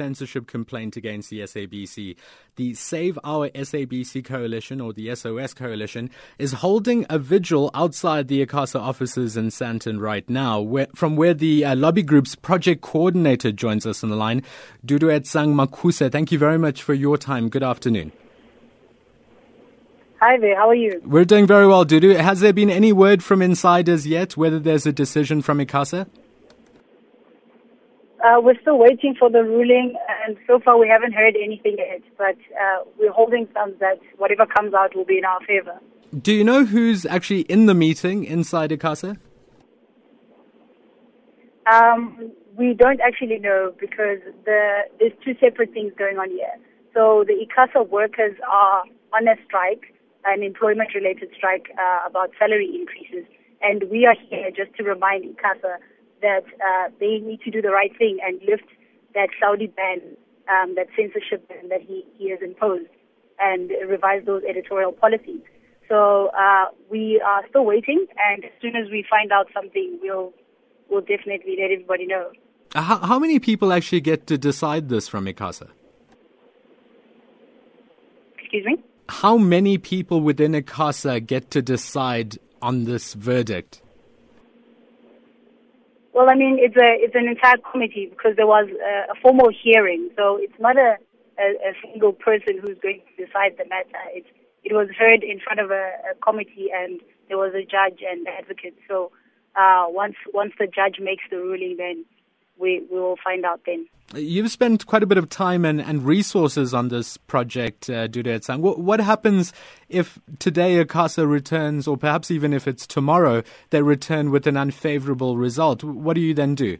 censorship complaint against the SABC. The Save Our SABC Coalition, or the SOS Coalition, is holding a vigil outside the ICASA offices in Sandton right now, where, from where the uh, lobby group's project coordinator joins us on the line. Duduetsang Makuse, thank you very much for your time. Good afternoon. Hi there, how are you? We're doing very well, Dudu. Has there been any word from insiders yet whether there's a decision from ICASA? Uh, we're still waiting for the ruling, and so far we haven't heard anything yet. But uh, we're holding thumbs that whatever comes out will be in our favor. Do you know who's actually in the meeting inside ICASA? Um, we don't actually know because the, there's two separate things going on here. So the ICASA workers are on a strike, an employment-related strike uh, about salary increases, and we are here just to remind ICASA that uh, they need to do the right thing and lift that Hlaudi ban, um, that censorship ban that he, he has imposed, and revise those editorial policies. So uh, we are still waiting, and as soon as we find out something, we'll we'll definitely let everybody know. How, how many people actually get to decide this from ICASA? Excuse me? How many people within ICASA get to decide on this verdict? Well, I mean, it's a it's an entire committee because there was a, a formal hearing, so it's not a, a, a single person who's going to decide the matter. It's it was heard in front of a, a committee, and there was a judge and advocate. So uh, once once the judge makes the ruling, then we we will find out then. You've spent quite a bit of time and, and resources on this project, uh, Dudet What, what happens if today ICASA returns, or perhaps even if it's tomorrow, they return with an unfavorable result? What do you then do?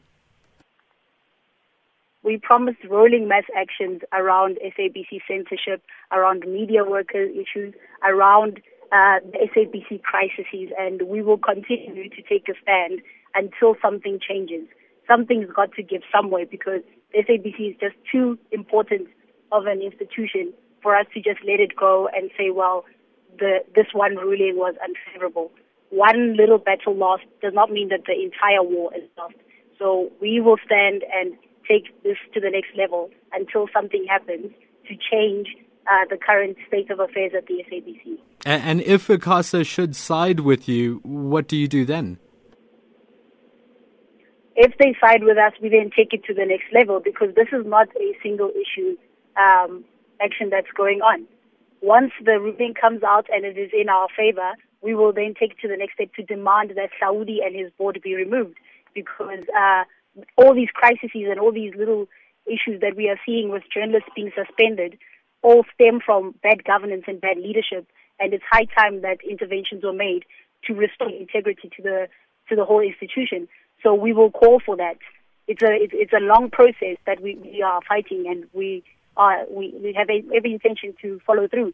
We promised rolling mass actions around SABC censorship, around media worker issues, around uh, the SABC crises, and we will continue to take a stand until something changes. Something's got to give somewhere because the SABC is just too important of an institution for us to just let it go and say, well, the, this one ruling was unfavorable. One little battle lost does not mean that the entire war is lost. So we will stand and take this to the next level until something happens to change uh, the current state of affairs at the SABC. And, and if ICASA should side with you, what do you do then? If they side with us, we then take it to the next level because this is not a single issue um, action that's going on. Once the ruling comes out and it is in our favor, we will then take it to the next step to demand that Hlaudi and his board be removed because uh, all these crises and all these little issues that we are seeing with journalists being suspended all stem from bad governance and bad leadership, and it's high time that interventions were made to restore integrity to the to the whole institution. So we will call for that. It's a it's, a long process that we, we are fighting, and we are we, we have every intention to follow through.